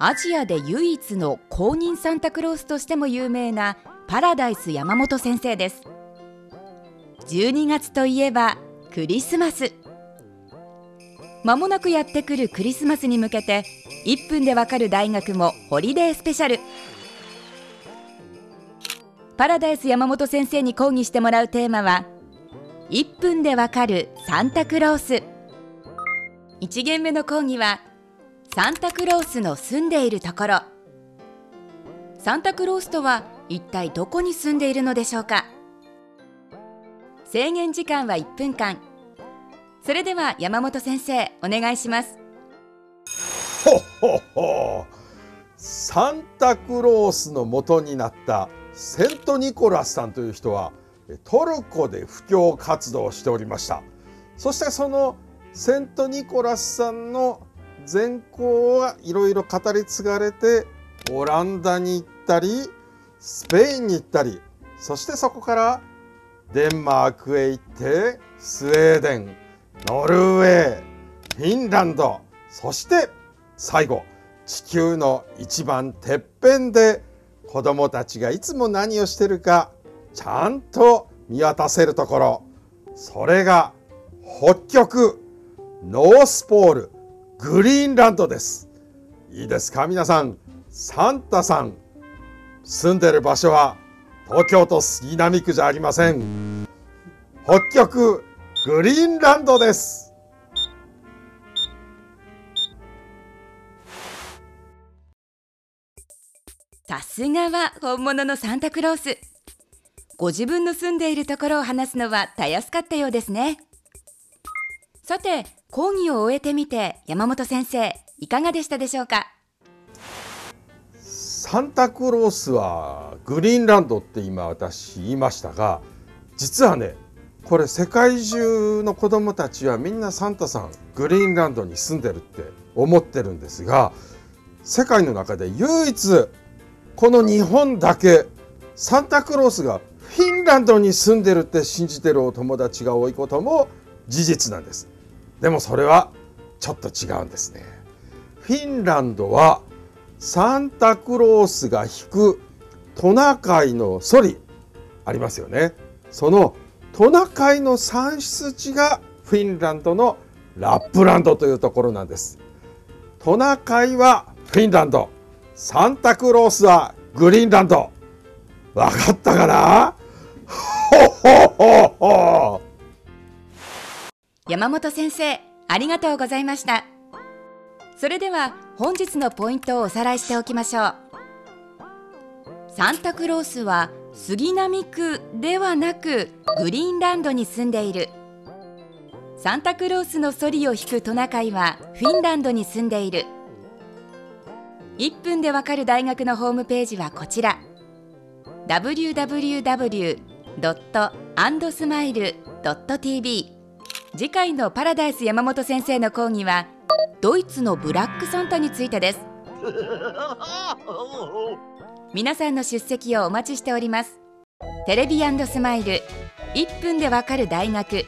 アジアで唯一の公認サンタクロースとしても有名なパラダイス山本先生です。12月といえばクリスマス。まもなくやってくるクリスマスに向けて1分でわかる大学もホリデースペシャル。パラダイス山本先生に講義してもらうテーマは1分でわかるサンタクロース。1限目の講義はサンタクロースの住んでいるところ。サンタクロースとは一体どこに住んでいるのでしょうか？制限時間は1分間。それでは山本先生お願いします。ほほほ。サンタクロースの元になったセントニコラスさんという人はトルコで布教活動をしておりました。そしてそのセントニコラスさんの善行はいろいろ語り継がれてオランダに行ったりスペインに行ったりそしてそこからデンマークへ行ってスウェーデンノルウェーフィンランドそして最後地球の一番てっぺんで子どもたちがいつも何をしてるかちゃんと見渡せるところ。それが北極ノースポール。グリーンランドです。いいですか？皆さん。サンタさん。住んでる場所は東京都杉並区じゃありません。北極グリーンランドです。さすがは本物のサンタクロース。ご自分の住んでいるところを話すのはたやすかったようですね。さて講義を終えてみて山本先生いかがでしたでしょうか？サンタクロースはグリーンランドって今私言いましたが実はねこれ世界中の子どもたちはみんなサンタさんグリーンランドに住んでるって思ってるんですが世界の中で唯一この日本だけサンタクロースがフィンランドに住んでるって信じてるお友達が多いことも事実なんです。でもそれはちょっと違うんですね。フィンランドはサンタクロースが引くトナカイのソリありますよね。そのトナカイの産出地がフィンランドのラップランドというところなんです。トナカイはフィンランド。サンタクロースはグリーンランド。わかったかな？ほほほほ山本先生ありがとうございました。それでは本日のポイントをおさらいしておきましょう。サンタクロースは杉並区ではなくグリーンランドに住んでいる。サンタクロースのソリを引くトナカイはフィンランドに住んでいる。1分でわかる大学のホームページはこちら。www.andsmile.tv 次回のパラダイス山本先生の講義はドイツのブラックサンタについてです。皆さんの出席をお待ちしております。テレビスマイル。1分でわかる大学。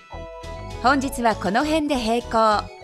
本日はこの辺で閉校。